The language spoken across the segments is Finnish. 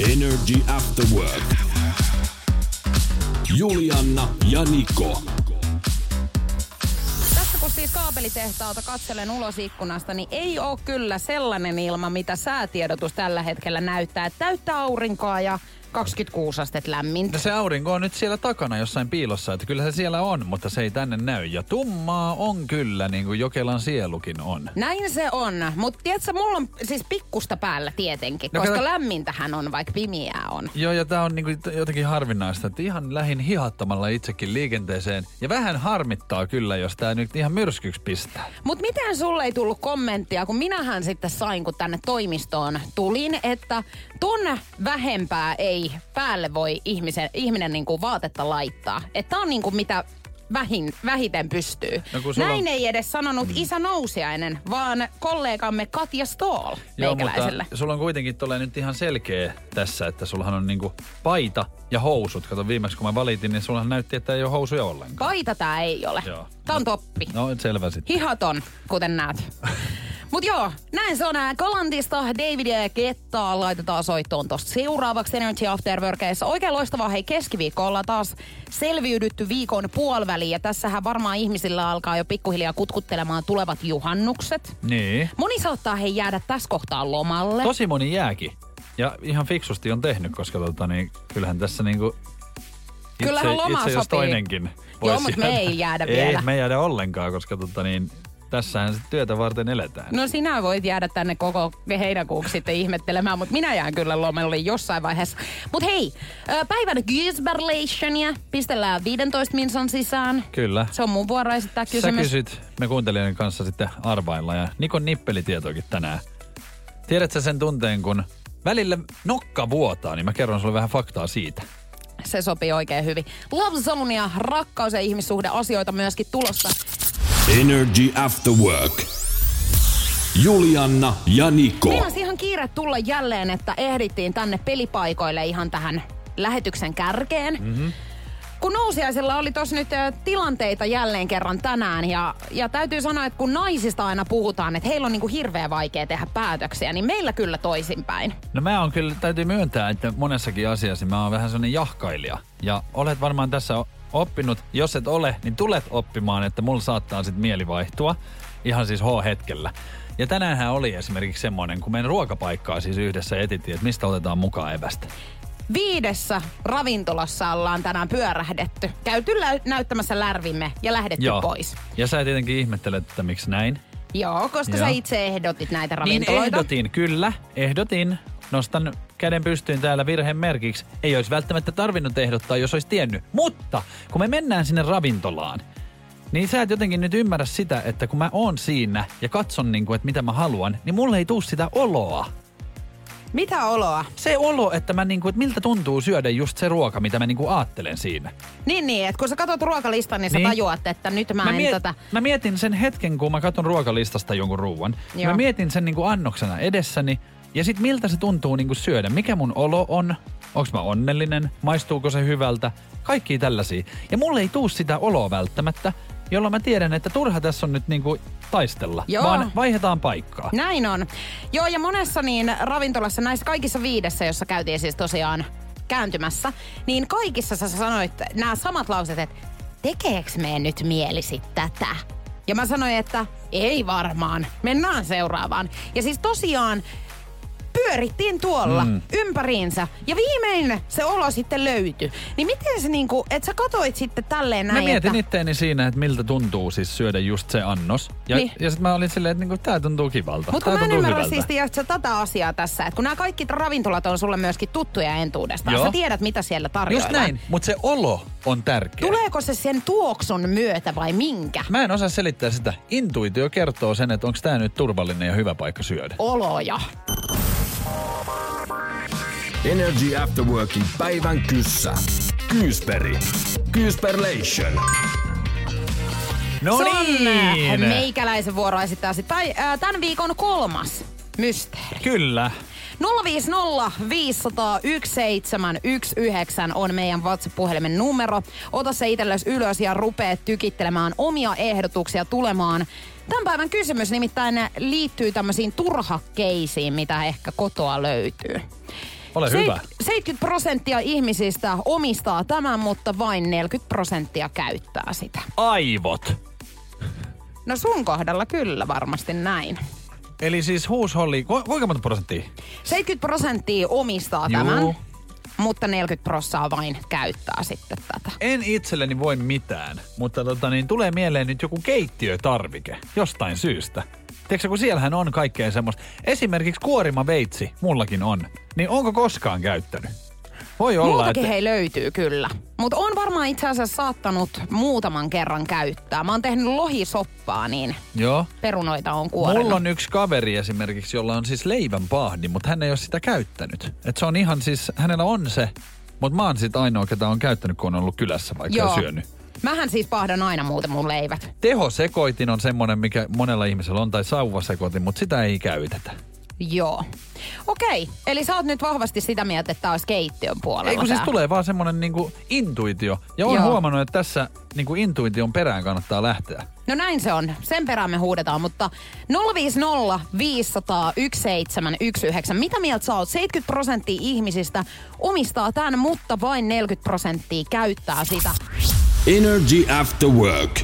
Energy After Work. Julianna ja Niko. Tässä kun siis kaapelitehtaalta katselen ulos ikkunasta, niin ei ole kyllä sellainen ilma, mitä säätiedotus tällä hetkellä näyttää. Että täyttä aurinkoa ja 26 astetta lämmintä. No se aurinko on nyt siellä takana jossain piilossa, että kyllä se siellä on, mutta se ei tänne näy. Ja tummaa on kyllä, niin kuin Jokelan sielukin on. Näin se on, mutta tiedätkö, mulla on siis pikkusta päällä tietenkin, No koska kato- lämmintähän on, vaikka pimeää on. Joo, ja tää on niinku jotenkin harvinaista, että ihan lähin hihattamalla itsekin liikenteeseen. Ja vähän harmittaa kyllä, jos tää nyt ihan myrskyksi pistää. Mutta miten sulle ei tullut kommenttia, kun minähän sitten sain, kun tänne toimistoon tulin, että ton vähempää ei päälle voi ihmisen, ihminen niinku vaatetta laittaa. Että on niinku mitä vähin, vähiten pystyy. No Näin on- ei edes sanonut isä Nousiainen, vaan kollegamme Katja Stoll Joo, mutta sulla on kuitenkin tulee nyt ihan selkeä tässä, että sullahan on niinku paita ja housut. Kato viimeksi kun mä valitin, niin sullahan näytti, että ei ole housuja ollenkaan. Paita tää ei ole. Joo. Tää on toppi. No selvä sitten. Hihaton, kuten näet. Mut joo, näin se on nää Galantista Davidia ja Kettaa laitetaan soittoon tosta seuraavaksi Energy After Workeissa. Oikein loistavaa, hei keskiviikko ollaan taas selviydytty viikon puoliväliin ja tässähän varmaan ihmisillä alkaa jo pikkuhiljaa kutkuttelemaan tulevat juhannukset. Niin. Moni saattaa hei jäädä tässä kohtaa lomalle. Tosi moni jääkin. Ja ihan fiksusti on tehnyt, koska tota, niin, kyllähän tässä niinku... Kyllähän itse, loma itse jos sopii. toinenkin Joo, voisi mut me ei jäädä ei, vielä. me ei jäädä ollenkaan, koska tota, niin, tässähän sit työtä varten eletään. No sinä voit jäädä tänne koko heinäkuuksi sitten ihmettelemään, mutta minä jään kyllä lomalle jossain vaiheessa. Mutta hei, päivän Gisberlationia pistellään 15 minsan sisään. Kyllä. Se on mun vuoro esittää Sä kysymys. kysyt, me kuuntelijoiden kanssa sitten arvailla ja Nikon nippelitietoakin tänään. Tiedätkö sen tunteen, kun välillä nokka vuotaa, niin mä kerron sulle vähän faktaa siitä. Se sopii oikein hyvin. Love Zonea, rakkaus- ja ihmissuhdeasioita myöskin tulossa. Energy After Work. Julianna ja Niko. Meinas ihan kiire tulla jälleen, että ehdittiin tänne pelipaikoille ihan tähän lähetyksen kärkeen. Mm-hmm. Kun nousiaisilla oli tos nyt tilanteita jälleen kerran tänään ja, ja täytyy sanoa, että kun naisista aina puhutaan, että heillä on niinku hirveän vaikea tehdä päätöksiä, niin meillä kyllä toisinpäin. No mä on kyllä, täytyy myöntää, että monessakin asiassa mä oon vähän sellainen jahkailija. Ja olet varmaan tässä oppinut, jos et ole, niin tulet oppimaan, että mulla saattaa sitten mieli vaihtua. Ihan siis H-hetkellä. Ja tänäänhän oli esimerkiksi semmoinen, kun meidän ruokapaikkaa siis yhdessä etittiin, että mistä otetaan mukaan evästä. Viidessä ravintolassa ollaan tänään pyörähdetty. Käyty lä- näyttämässä lärvimme ja lähdetty Joo. pois. Ja sä tietenkin ihmettelet, että miksi näin. Joo, koska Joo. sä itse ehdotit näitä Niin ravintoloita. ehdotin, kyllä, ehdotin. Nostan käden pystyyn täällä virheen merkiksi. Ei olisi välttämättä tarvinnut ehdottaa, jos olisi tiennyt. Mutta kun me mennään sinne ravintolaan, niin sä et jotenkin nyt ymmärrä sitä, että kun mä oon siinä ja katson, niin kuin, että mitä mä haluan, niin mulle ei tuu sitä oloa. Mitä oloa? Se olo, että, mä niin kuin, että miltä tuntuu syödä just se ruoka, mitä mä niin kuin ajattelen siinä. Niin, niin, että kun sä katsot ruokalistan, niin sä Niin. tajuat, että nyt mä, en miet- tota... mä mietin sen hetken, kun mä katson ruokalistasta jonkun ruuan. Joo. Mä mietin sen niin kuin annoksena edessäni. Ja sit miltä se tuntuu niin kuin syödä. Mikä mun olo on? Onko mä onnellinen? Maistuuko se hyvältä? Kaikki tällaisia. Ja mulle ei tuu sitä oloa välttämättä, jolloin mä tiedän, että turha tässä on nyt niin kuin taistella. Joo. Vaan vaihdetaan paikkaa. Näin on. Joo, ja monessa niin ravintolassa, näissä kaikissa viidessä, jossa käytiin siis tosiaan kääntymässä, niin kaikissa sä sanoit nämä samat lauset, että tekeeks me nyt mieli sit tätä? Ja mä sanoin, että ei varmaan, mennään seuraavaan. Ja siis tosiaan pyörittiin tuolla mm. ympäriinsä ja viimein se olo sitten löytyi. Niin miten se niinku, että sä katoit sitten tälleen näin, Mä mietin että... itteeni siinä, että miltä tuntuu siis syödä just se annos. Ja, Niin. ja sitten mä olin silleen, että niinku, tää tuntuu kivalta. Mutta mä en ymmärrä siis tiedätkö, tätä asiaa tässä, että kun nämä kaikki ravintolat on sulle myöskin tuttuja entuudestaan, Joo. sä tiedät mitä siellä tarjoillaan. Just näin, mutta se olo on tärkeä. Tuleeko se sen tuoksun myötä vai minkä? Mä en osaa selittää sitä. Intuitio kertoo sen, että onko tämä nyt turvallinen ja hyvä paikka syödä. Oloja. Energy After Workin päivän kyssä. Kyysperi. Kyysperlation. No Se on niin. meikäläisen vuoro esittää sit, tai äh, tämän viikon kolmas mysteeri. Kyllä. 050 500 1719 on meidän WhatsApp-puhelimen numero. Ota se itsellesi ylös ja rupee tykittelemään omia ehdotuksia tulemaan. Tämän päivän kysymys nimittäin liittyy tämmöisiin turhakkeisiin, mitä ehkä kotoa löytyy. Ole Seit- hyvä. 70 prosenttia ihmisistä omistaa tämän, mutta vain 40 prosenttia käyttää sitä. Aivot. No sun kohdalla kyllä varmasti näin. Eli siis huusholli, ku, kuinka monta prosenttia? 70 prosenttia omistaa Juu. tämän, mutta 40 prosenttia vain käyttää sitten tätä. En itselleni voi mitään, mutta tota, niin tulee mieleen nyt joku keittiötarvike jostain syystä. Tiedätkö, kun siellähän on kaikkea semmoista. Esimerkiksi kuorimaveitsi, mullakin on. Niin onko koskaan käyttänyt? Voi olla, Muutakin että... hei löytyy kyllä. Mutta on varmaan itse asiassa saattanut muutaman kerran käyttää. Mä oon tehnyt lohisoppaa, niin Joo. perunoita on kuorinut. Mulla on yksi kaveri esimerkiksi, jolla on siis leivän pahdi, mutta hän ei ole sitä käyttänyt. Et se on ihan siis, hänellä on se, mutta mä oon sitten ainoa, ketä on käyttänyt, kun on ollut kylässä vaikka ja syönyt. Mähän siis pahdan aina muuten mun leivät. Tehosekoitin on semmoinen, mikä monella ihmisellä on, tai sauvasekoitin, mutta sitä ei käytetä. Joo. Okei, eli sä oot nyt vahvasti sitä mieltä, että olisi keittiön puolella Ei kun siis tää. tulee vaan semmoinen niinku intuitio. Ja oon Joo. huomannut, että tässä niinku intuition perään kannattaa lähteä. No näin se on. Sen perään me huudetaan, mutta 050 500 1719. Mitä mieltä sä oot? 70 prosenttia ihmisistä omistaa tämän, mutta vain 40 prosenttia käyttää sitä. Energy After Work.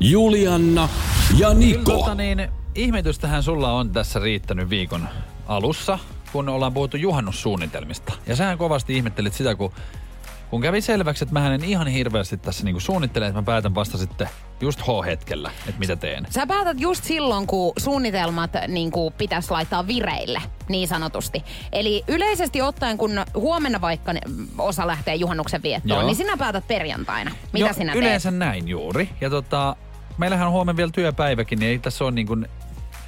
Julianna ja Kyllä Niko. tota niin, ihmetystähän sulla on tässä riittänyt viikon alussa, kun ollaan puhuttu juhannussuunnitelmista. Ja sähän kovasti ihmettelit sitä, kun, kun kävi selväksi, että mä en ihan hirveästi tässä niinku suunnittele, että mä päätän vasta sitten just H-hetkellä, että mitä teen. Sä päätät just silloin, kun suunnitelmat niin kuin pitäisi laittaa vireille, niin sanotusti. Eli yleisesti ottaen, kun huomenna vaikka osa lähtee juhannuksen viettoon, Joo. niin sinä päätät perjantaina. Mitä Joo, sinä teet? Yleensä näin juuri. Ja tota, meillähän on huomenna vielä työpäiväkin, niin ei tässä ole niin kuin,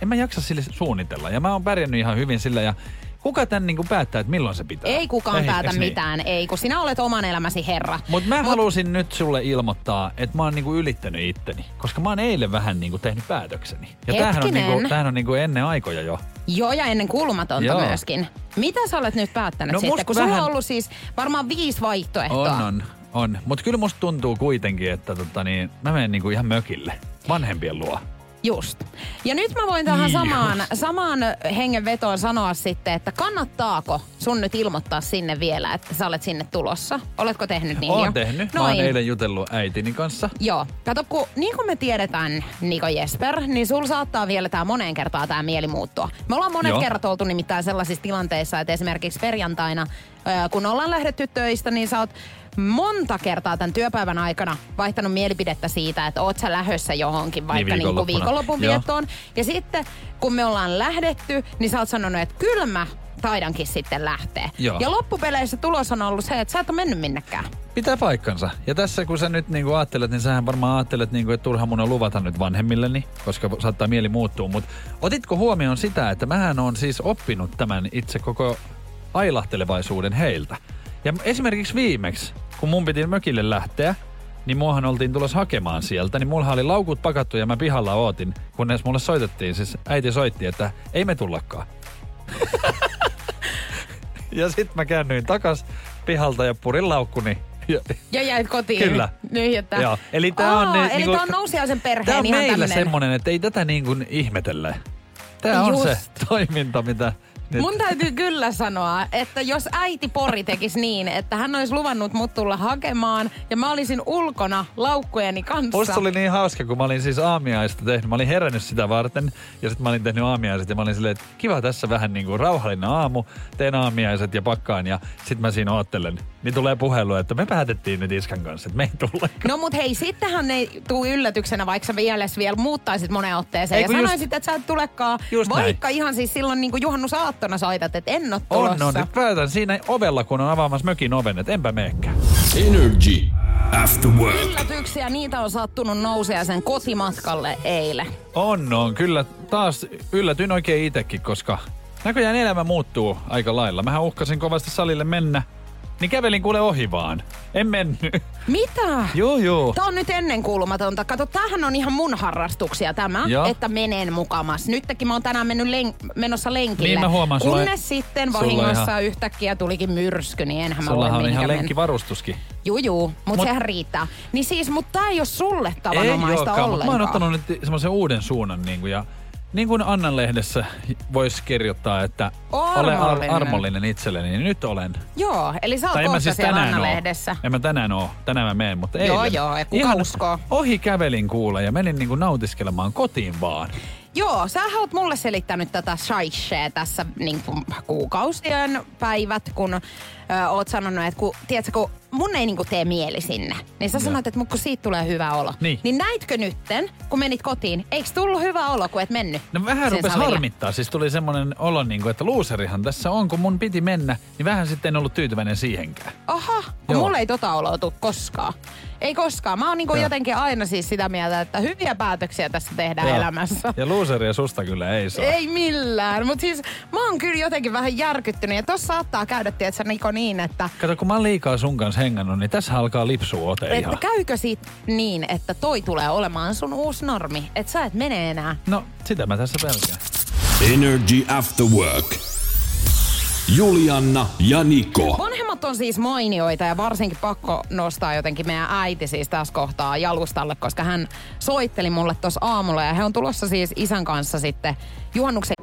en mä jaksa sille suunnitella. Ja mä oon pärjännyt ihan hyvin sillä ja kuka tän niin kuin päättää, että milloin se pitää? Ei kukaan Ei, päätä niin? mitään, ei, kun sinä olet oman elämäsi herra. Mutta mä halusin nyt sulle ilmoittaa, että mä oon niinku ylittänyt itteni. Koska mä oon eilen vähän niinku tehnyt päätökseni. Ja tämähän on, Hetkinen. niinku, tämähän on niinku ennen aikoja jo. Joo, ja ennen kulmatonta Joo. myöskin. Mitä sä olet nyt päättänyt No sitten? Kun sulla vähän- on ollut siis varmaan viisi vaihtoehtoa. On, on, on. Mutta kyllä musta tuntuu kuitenkin, että tota niin, mä menen niinku ihan mökille. Vanhempien luo. Just. Ja nyt mä voin tähän Just. samaan, samaan hengenvetoon sanoa sitten, että kannattaako sun nyt ilmoittaa sinne vielä, että sä olet sinne tulossa? Oletko tehnyt niin Oon jo? tehnyt. Mä oon eilen jutellut äitini kanssa. Joo. Kato, kun niin kuin me tiedetään, Niko Jesper, niin sul saattaa vielä tää moneen kertaan tää mieli muuttua. Me ollaan monet Joo. kerrat oltu nimittäin sellaisissa tilanteissa, että esimerkiksi perjantaina, kun ollaan lähdetty töistä, niin sä oot monta kertaa tämän työpäivän aikana vaihtanut mielipidettä siitä, että oot sä lähössä johonkin vaikka niin viikonloppuna. viikonlopun Joo. viettoon. Ja sitten kun me ollaan lähdetty, niin sä oot sanonut, että kyllä mä taidankin sitten lähteä. Joo. Ja loppupeleissä tulos on ollut se, että sä et ole mennyt minnekään. Pitää paikkansa. Ja tässä kun sä nyt niinku ajattelet, niin sähän varmaan ajattelet, niinku, että turha mun on luvata nyt vanhemmilleni, koska saattaa mieli muuttua. Mutta otitko huomioon sitä, että mähän on siis oppinut tämän itse koko ailahtelevaisuuden heiltä. Ja esimerkiksi viimeksi, kun mun piti mökille lähteä, niin muahan oltiin tulossa hakemaan sieltä, niin mulla oli laukut pakattu ja mä pihalla ootin, kunnes mulle soitettiin, siis äiti soitti, että ei me tullakaan. ja sit mä käännyin takas pihalta ja purin laukkuni. Ja, Ja jäit kotiin. Kyllä. Niin, että... Joo, eli tää on ne, eli niinku- tää on nousiaisen perheen Tää on ihan meillä tämmönen... semmonen, että ei tätä niin kuin ihmetellä. Tää on se toiminta, mitä nyt... Mun täytyy kyllä sanoa, että jos äiti Pori tekisi niin, että hän olisi luvannut mut tulla hakemaan ja mä olisin ulkona laukkujeni kanssa. Musta oli niin hauska, kun mä olin siis aamiaista tehnyt. Mä olin herännyt sitä varten ja sitten mä olin tehnyt aamiaiset ja mä olin silleen, että kiva tässä vähän niin kuin rauhallinen aamu. Teen aamiaiset ja pakkaan ja sitten mä siinä oottelen. Niin tulee puhelu, että me päätettiin nyt Iskan kanssa, että me ei tulla. No mut hei, sittenhän ei tuu yllätyksenä, vaikka sä mielessä vielä muuttaisit moneen otteeseen Ei, ja just- sanoisit, että sä et tulekaan. Just näin. vaikka ihan siis silloin niin kuin juhannusaattona soitat, että en oo On, tulossa. on. Nyt päätän siinä ovella, kun on avaamassa mökin oven, että enpä meekään. Energy After Work. Yllätyksiä, niitä on sattunut nousiaisen kotimatkalle eilen. On, on. Kyllä taas yllätyin oikein itekin, koska Näköjään elämä muuttuu aika lailla. Mähän uhkasin kovasti salille mennä, niin kävelin kuule ohi vaan. En mennyt. Mitä? joo, joo. Tämä on nyt ennenkuulumatonta. Kato, tämähän on ihan mun harrastuksia tämä, Joo. että menen mukamas. Nytkin mä oon tänään mennyt len- menossa lenkille. Niin mä huomaan, sulla Kunnes ei- sitten sulla vahingossa ihan- yhtäkkiä tulikin myrsky, niin enhän mä voi Sullahan on ihan mennä. lenkkivarustuskin. Juu, juu, mutta Mut- sehän riittää. Niin siis, mutta tää ei ole sulle Ei tavanomaista olekaan, mutta ollenkaan. mä oon ottanut nyt semmoisen uuden suunnan. Niin kuin, ja niin kuin Annan lehdessä voisi kirjoittaa, että olen ar- Armollinen. armollinen itselleni, niin nyt olen. Joo, eli sä oot kohta siis oo. Anna-lehdessä. En mä tänään oo. Tänään mä menen, mutta Joo, eilen. joo, ja kuka Ihan uskoo? Ohi kävelin kuule ja menin niinku nautiskelemaan kotiin vaan. Joo, sä oot mulle selittänyt tätä shaishea tässä niin kuin kuukausien päivät, kun ö, oot sanonut, että kun, tiedätkö, kun mun ei niin kuin tee mieli sinne, niin sä sanoit, että mut kun siitä tulee hyvä olo. Niin. niin näitkö nytten, kun menit kotiin, eikö tullut hyvä olo, kun et mennyt? No vähän rupes salille? harmittaa. Siis tuli semmoinen olo, niinku, että luuserihan tässä on, kun mun piti mennä, niin vähän sitten en ollut tyytyväinen siihenkään. Aha, kun Joo. mulle ei tota oloa tuu koskaan. Ei koskaan. Mä oon niinku jotenkin aina siis sitä mieltä, että hyviä päätöksiä tässä tehdään Joo. elämässä. Ja luuseria susta kyllä ei saa. Ei millään, mutta siis mä oon kyllä jotenkin vähän järkyttynyt. Ja tossa saattaa käydä, tietsä Niko, niin, että, Kato, kun mä oon liikaa sun kanssa hengannut, niin tässä alkaa lipsua ote että ihan. käykö siitä niin, että toi tulee olemaan sun uusi normi. Että sä et mene enää. No, sitä mä tässä pelkään. Energy After Work. Julianna ja Niko. Vanhemmat on siis mainioita ja varsinkin pakko nostaa jotenkin meidän äiti siis tässä kohtaa jalustalle, koska hän soitteli mulle tuossa aamulla ja he on tulossa siis isän kanssa sitten juhannuksen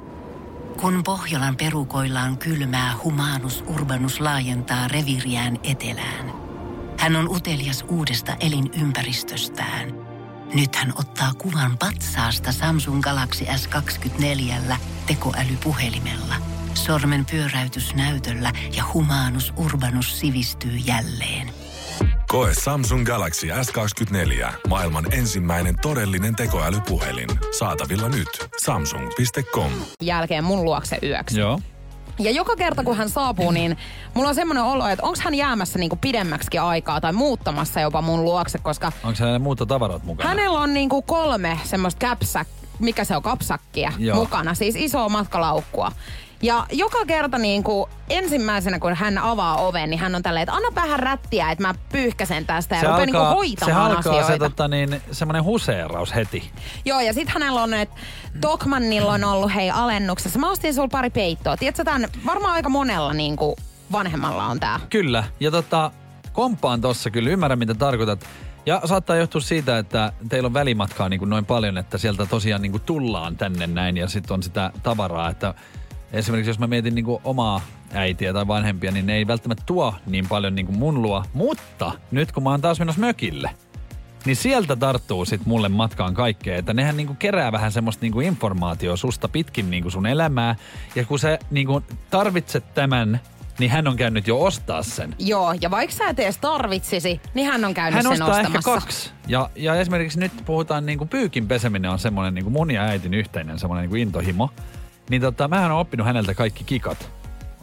Kun Pohjolan perukoillaan kylmää, humanus urbanus laajentaa reviriään etelään. Hän on utelias uudesta elinympäristöstään. Nyt hän ottaa kuvan patsaasta Samsung Galaxy S24 tekoälypuhelimella. Sormen pyöräytys näytöllä ja humanus urbanus sivistyy jälleen. Koe Samsung Galaxy S24. Maailman ensimmäinen todellinen tekoälypuhelin. Saatavilla nyt. Samsung.com. jälkeen mun luokse yöksi. Joo. Ja joka kerta kun hän saapuu, niin mulla on semmoinen olo, että onko hän jäämässä niinku pidemmäksi aikaa tai muuttamassa jopa mun luokse, koska Onko hänellä muuta tavarat mukana? hänellä on niinku kolme semmoista käpsä, mikä se on, kapsakkia Joo. mukana, siis isoa matkalaukkua. Ja joka kerta niin kuin ensimmäisenä, kun hän avaa oven, niin hän on tälleen, että anna vähän rättiä, että mä pyyhkäsen tästä ja se rupean niin alkaa, hoitamaan se alkaa asioita. se tota, niin, semmoinen huseeraus heti. Joo, ja sitten hänellä on, että Tokmannilla on ollut hei alennuksessa. Mä ostin sulla pari peittoa. Tiedätkö, tämän varmaan aika monella niin kuin vanhemmalla on tää. Kyllä, ja tota, kompaan tossa kyllä, ymmärrän mitä tarkoitat. Ja saattaa johtua siitä, että teillä on välimatkaa niin kuin noin paljon, että sieltä tosiaan niin kuin tullaan tänne näin ja sitten on sitä tavaraa, että esimerkiksi jos mä mietin niin kuin omaa äitiä tai vanhempia, niin ne ei välttämättä tuo niin paljon niin kuin mun luo. Mutta nyt kun mä oon taas menossa mökille, niin sieltä tarttuu sit mulle matkaan kaikkea. Että nehän niinku kerää vähän semmoista niinku informaatiota susta pitkin niinku sun elämää. Ja kun sä niinku tarvitset tämän, niin hän on käynyt jo ostaa sen. Joo, ja vaikka sä et edes tarvitsisi, niin hän on käynyt Hän sen ostaa ostamassa. ehkä kaksi. Ja, ja esimerkiksi nyt puhutaan niinku pyykin peseminen on semmoinen niinku mun ja äitin yhteinen semmoinen niinku intohimo. Niin tota, mähän olen oppinut häneltä kaikki kikat.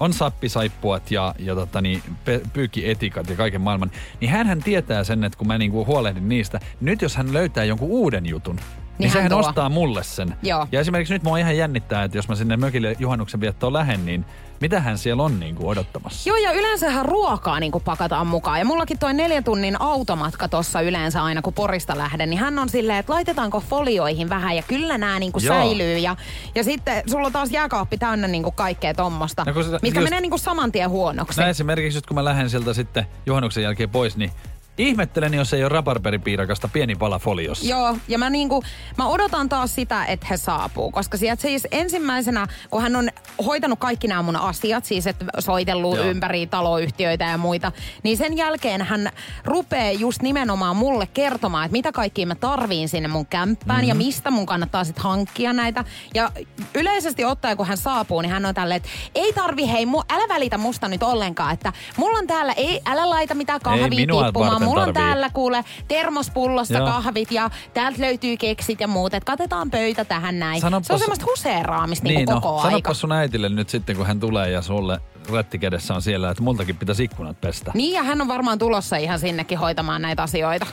On sappisaippuat ja, ja tota, niin, pe- pyykkietikat ja kaiken maailman. Niin hän tietää sen, että kun mä niinku huolehdin niistä, nyt jos hän löytää jonkun uuden jutun, niin, Niin hän sehän tuo. ostaa mulle sen. Joo. Ja esimerkiksi nyt mua ihan jännittää, että jos mä sinne mökille juhannuksen viettoon lähden, niin mitä hän siellä on niinku odottamassa? Joo, ja yleensähän ruokaa niin pakataan mukaan. Ja mullakin toi neljän tunnin automatka tossa yleensä aina, kun Porista lähden, niin hän on silleen, että laitetaanko folioihin vähän, ja kyllä nämä niin Joo. säilyy. Ja, ja sitten sulla on taas jääkaappi täynnä niin kaikkea tommosta, No se- mitkä just- menee niin saman tien huonoksi. No esimerkiksi nyt kun mä lähden sieltä sitten juhannuksen jälkeen pois, niin ihmettelen, jos ei ole raparperipiirakasta pieni pala foliossa. Joo, ja mä, niinku, mä odotan taas sitä, että he saapuu, koska sieltä siis ensimmäisenä, kun hän on hoitanut kaikki nämä mun asiat, siis että soitellut Joo. ympäri taloyhtiöitä ja muita, niin sen jälkeen hän rupeaa just nimenomaan mulle kertomaan, että mitä kaikkia mä tarviin sinne mun kämppään mm-hmm. ja mistä mun kannattaa sitten hankkia näitä. Ja yleisesti ottaen, kun hän saapuu, niin hän on tälleen, että ei tarvi, hei, mu, älä välitä musta nyt ollenkaan, että mulla on täällä, ei, älä laita mitään kahvia tippumaan, mulla on tarvii. täällä kuule termospullosta Joo. kahvit ja täältä löytyy keksit ja muut, että katetaan pöytä tähän näin. Sanopas- se on semmoista huseeraamista niin, niin no, koko aika. sanopas sun äitille nyt sitten, kun hän tulee ja sulle rätti kädessä on siellä, että multakin pitäisi ikkunat pestä. Niin ja hän on varmaan tulossa ihan sinnekin hoitamaan näitä asioita.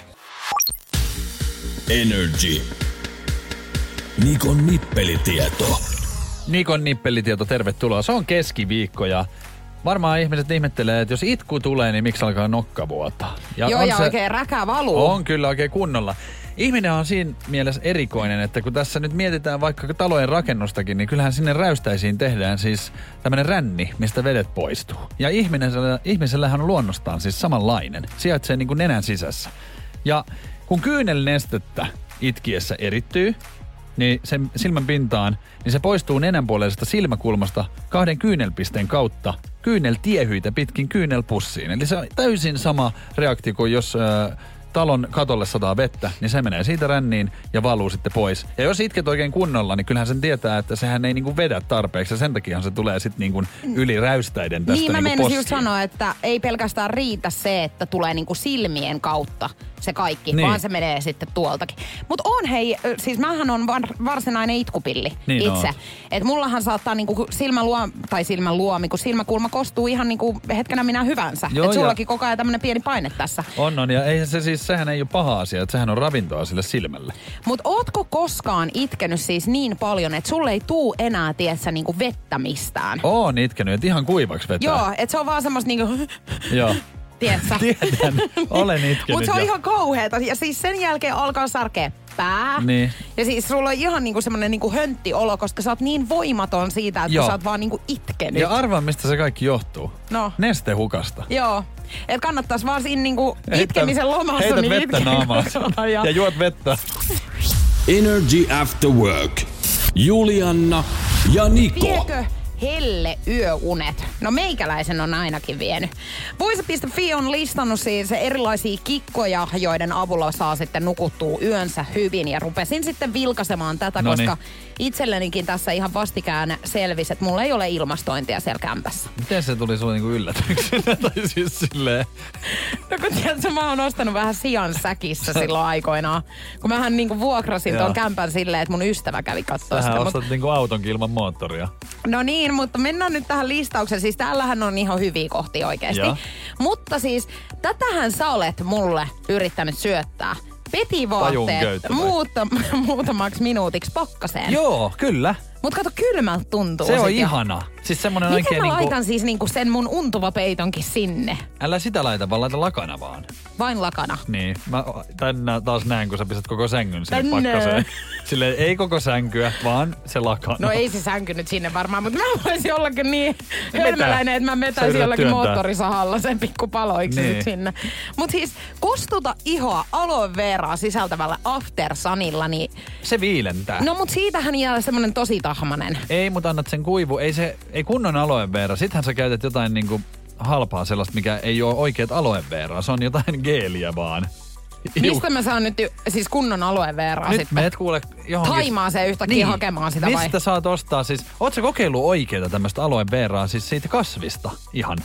Energy. Nikon nippelitieto. Nikon nippelitieto, tervetuloa. Se on keskiviikko ja varmaan ihmiset ihmettelee, että jos itku tulee, niin miksi alkaa nokka vuotaa. Joo, on ja se- oikein räkä valuu. On kyllä oikein kunnolla. Ihminen on siinä mielessä erikoinen, että kun tässä nyt mietitään vaikka talojen rakennustakin, niin kyllähän sinne räystäisiin tehdään siis tämmöinen ränni, mistä vedet poistuu. Ja ihmisellä, ihmisellähän on luonnostaan siis samanlainen. Sijaitsee niin kuin nenän sisässä. Ja kun kyynelnestettä itkiessä erittyy, niin sen silmän pintaan, niin se poistuu nenänpuoleisesta silmäkulmasta kahden kyynelpisteen kautta kyyneltiehyitä pitkin kyynelpussiin. Eli se on täysin sama reaktio kuin jos ö, talon katolle sataa vettä, niin se menee siitä ränniin ja valuu sitten pois. Ja jos itket oikein kunnolla, niin kyllähän sen tietää, että sehän ei niinku vedä tarpeeksi ja sen takia se tulee sitten niinku yli räystäiden tästä Niin mä niinku menisin just sanoa, että ei pelkästään riitä se, että tulee niinku silmien kautta se kaikki, Niin. vaan se menee sitten tuoltakin. Mutta on hei, siis mähän on var, varsinainen itkupilli Niin itse. oot. Et mullahan saattaa niinku silmä luo, tai silmän luomi, kun silmäkulma kostuu ihan niinku hetkenä minä hyvänsä. Joo, Et ja- sullakin koko ajan tämmönen pieni paine tässä. On, on. Ja eihän se siis, sehän ei ole paha asia, että sehän on ravintoa sille silmälle. Mutta ootko koskaan itkenyt siis niin paljon, että sulle ei tuu enää, tietsä, niinku vettä mistään? Oon itkenyt, että ihan kuivaksi vetää. Joo, että se on vaan semmoista niinku, Joo. tietsä. Tiedän, olen itkenyt. Mutta se on ja- ihan kauheeta. Ja siis sen jälkeen alkaa särkeä pää. Niin. Ja siis sulla on ihan niinku semmonen niinku hönttiolo, koska sä oot niin voimaton siitä, että Joo. sä oot vaan niinku itkenyt. Ja arvaa, mistä se kaikki johtuu. No. Joo. Nestehukasta. Et kannattais vaan siinä niinku Heitä- itkemisen lomassa Heitä niin vettä kotona ja... ja juot vettä. Energy After Work. Julianna ja Niko. Viekö helle yöunet? No meikäläisen on ainakin vienyt. Voise.fi on listannut siis erilaisia kikkoja, joiden avulla saa sitten nukuttua yönsä hyvin. Ja rupesin sitten vilkaisemaan tätä, Noniin. koska itsellenikin tässä ihan vastikään selvisi, että mulla ei ole ilmastointia siellä kämpässä. Miten se tuli sulle niinku yllätyksenä? tai siis silleen... No kun tiedätkö, mä oon ostanut vähän sian säkissä silloin aikoinaan. Kun mähän niinku vuokrasin tuon kämpän silleen, että mun ystävä kävi katsoa sitä. mut- ostat niinku autonkin ilman moottoria. No niin, mutta mennään nyt tähän listaukseen. Siis täällähän on ihan hyviä kohtia oikeasti. Mutta siis tätähän sä olet mulle yrittänyt syöttää. Vai? muuta, muutamaksi minuutiksi pakkaseen. Joo, kyllä. Mut kato, kylmältä tuntuu. Se on jo. Siis semmonen Miten oikein mä niinku... laitan siis niinku sen mun untuva peitonkin sinne? Älä sitä laita, vaan laita lakana vaan. Vain lakana. Niin, mä tänne taas näen, kun sä pistät koko sängyn sinne Tänne. pakkaseen. Silleen ei koko sänkyä, vaan se lakana. No ei se sänky nyt sinne varmaan, mutta mä voisin ollakin niin hölmöläinen, että mä metäisin jollakin työntää. moottorisahalla sen pikkupaloiksi Niin. nyt sinne. Mutta siis kostuta ihoa aloe veraa sisältävällä after sunilla, niin Se viilentää. no mut siitähän jää semmonen tosi tahmanen. Ei, mutta annat sen kuivu. Ei se, ei kunnon aloe vera. Sittenhän sä käytät jotain niinku halpaa sellaista, mikä ei ole oikeat aloe veraa. Se on jotain geeliä vaan. Mistä mä saan nyt siis kunnon aloe veraa Nyt sitten? meet kuule johonkin... Taimaaseen yhtäkkiä hakemaan sitä vai? Mistä saat ostaa siis... Oot sä kokeillut oikeeta tämmöistä aloe veraa siis siitä kasvista ihan?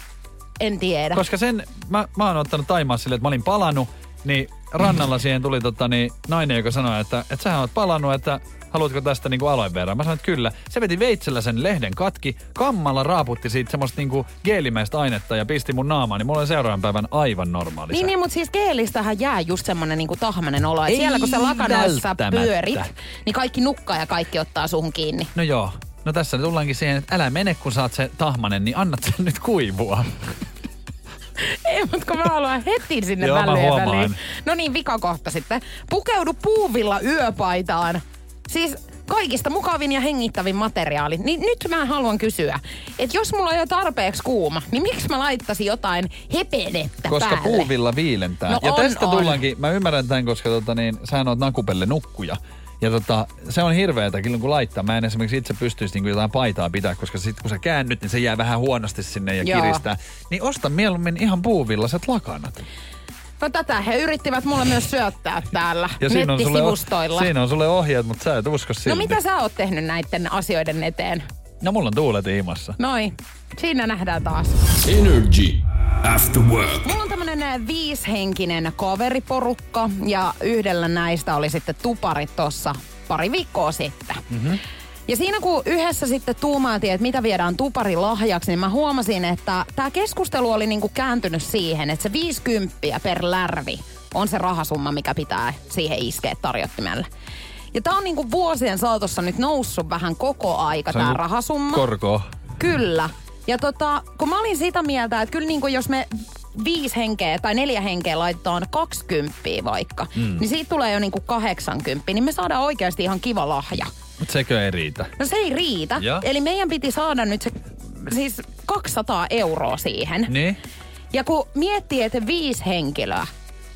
En tiedä. Koska sen, mä, mä oon ottanut Taimaa silleen, että mä olin palannut, niin rannalla siihen tuli tota, niin, nainen, joka sanoi, että, että sä oot palannut, että haluatko tästä niinku aloe veraa? Mä sanoin, että kyllä. Se veti veitsellä sen lehden katki, kammalla raaputti siitä semmoista niinku geelimäistä ainetta ja pisti mun naamaan, niin mulla oli seuraavan päivän aivan normaali Niin, niin, mutta siis geelistähän jää just semmonen niinku tahmanen olo. Ei siellä kun sä lakanoissa pyörit, niin kaikki nukkaa ja kaikki ottaa suhun kiinni. No joo. No tässä tullaankin siihen, että älä mene, kun saat se tahmanen, niin annat sen nyt kuivua. Ei, mutta kun mä haluan heti sinne Joo, väliin. No niin, vikakohta sitten. Pukeudu puuvilla yöpaitaan. Siis kaikista mukavin ja hengittävin materiaali. Niin nyt mä haluan kysyä, että jos mulla on jo tarpeeksi kuuma, niin miksi mä laittaisin jotain hepenettä Koska päälle? puuvilla viilentää. No ja on, tästä on. tullaankin, mä ymmärrän tämän, koska tota, niin, sähän oot nakupelle nukkuja. Ja tota, se on hirveetä kyllä kun laittaa. Mä en esimerkiksi itse pystyisi niin jotain paitaa pitää, koska sit kun sä käännyt, niin se jää vähän huonosti sinne ja Joo. kiristää. Niin osta mieluummin ihan puuvillaset lakanat. No tätä he yrittivät mulle myös syöttää täällä Ja siinä on, sulle, siinä on sulle ohjeet, mutta sä et usko silti. No mitä sä oot tehnyt näiden asioiden eteen? No mulla on tuulet ihmassa. Noin, siinä nähdään taas. Energy After Work. Mulla on tämmönen äh, viishenkinen kaveriporukka ja yhdellä näistä oli sitten tuparit tossa pari viikkoa sitten. Mm-hmm. Ja siinä kun yhdessä sitten tuumailtiin, että mitä viedään tupari lahjaksi, niin mä huomasin, että tämä keskustelu oli niinku kääntynyt siihen, että se 50 per lärvi on se rahasumma, mikä pitää siihen iskeä tarjottimelle. Ja tää on niinku vuosien saatossa nyt noussut vähän koko aika tää niinku rahasumma. Korko. Kyllä. Ja tota, kun mä olin sitä mieltä, että kyllä niinku jos me viisi henkeä tai neljä henkeä laitetaan 20 vaikka, mm. niin siitä tulee jo niinku 80, niin me saadaan oikeasti ihan kiva lahja. Mutta sekö ei riitä? No se ei riitä. Ja? Eli meidän piti saada nyt se siis 200 euroa siihen. Niin? Ja kun miettii, että viisi henkilöä,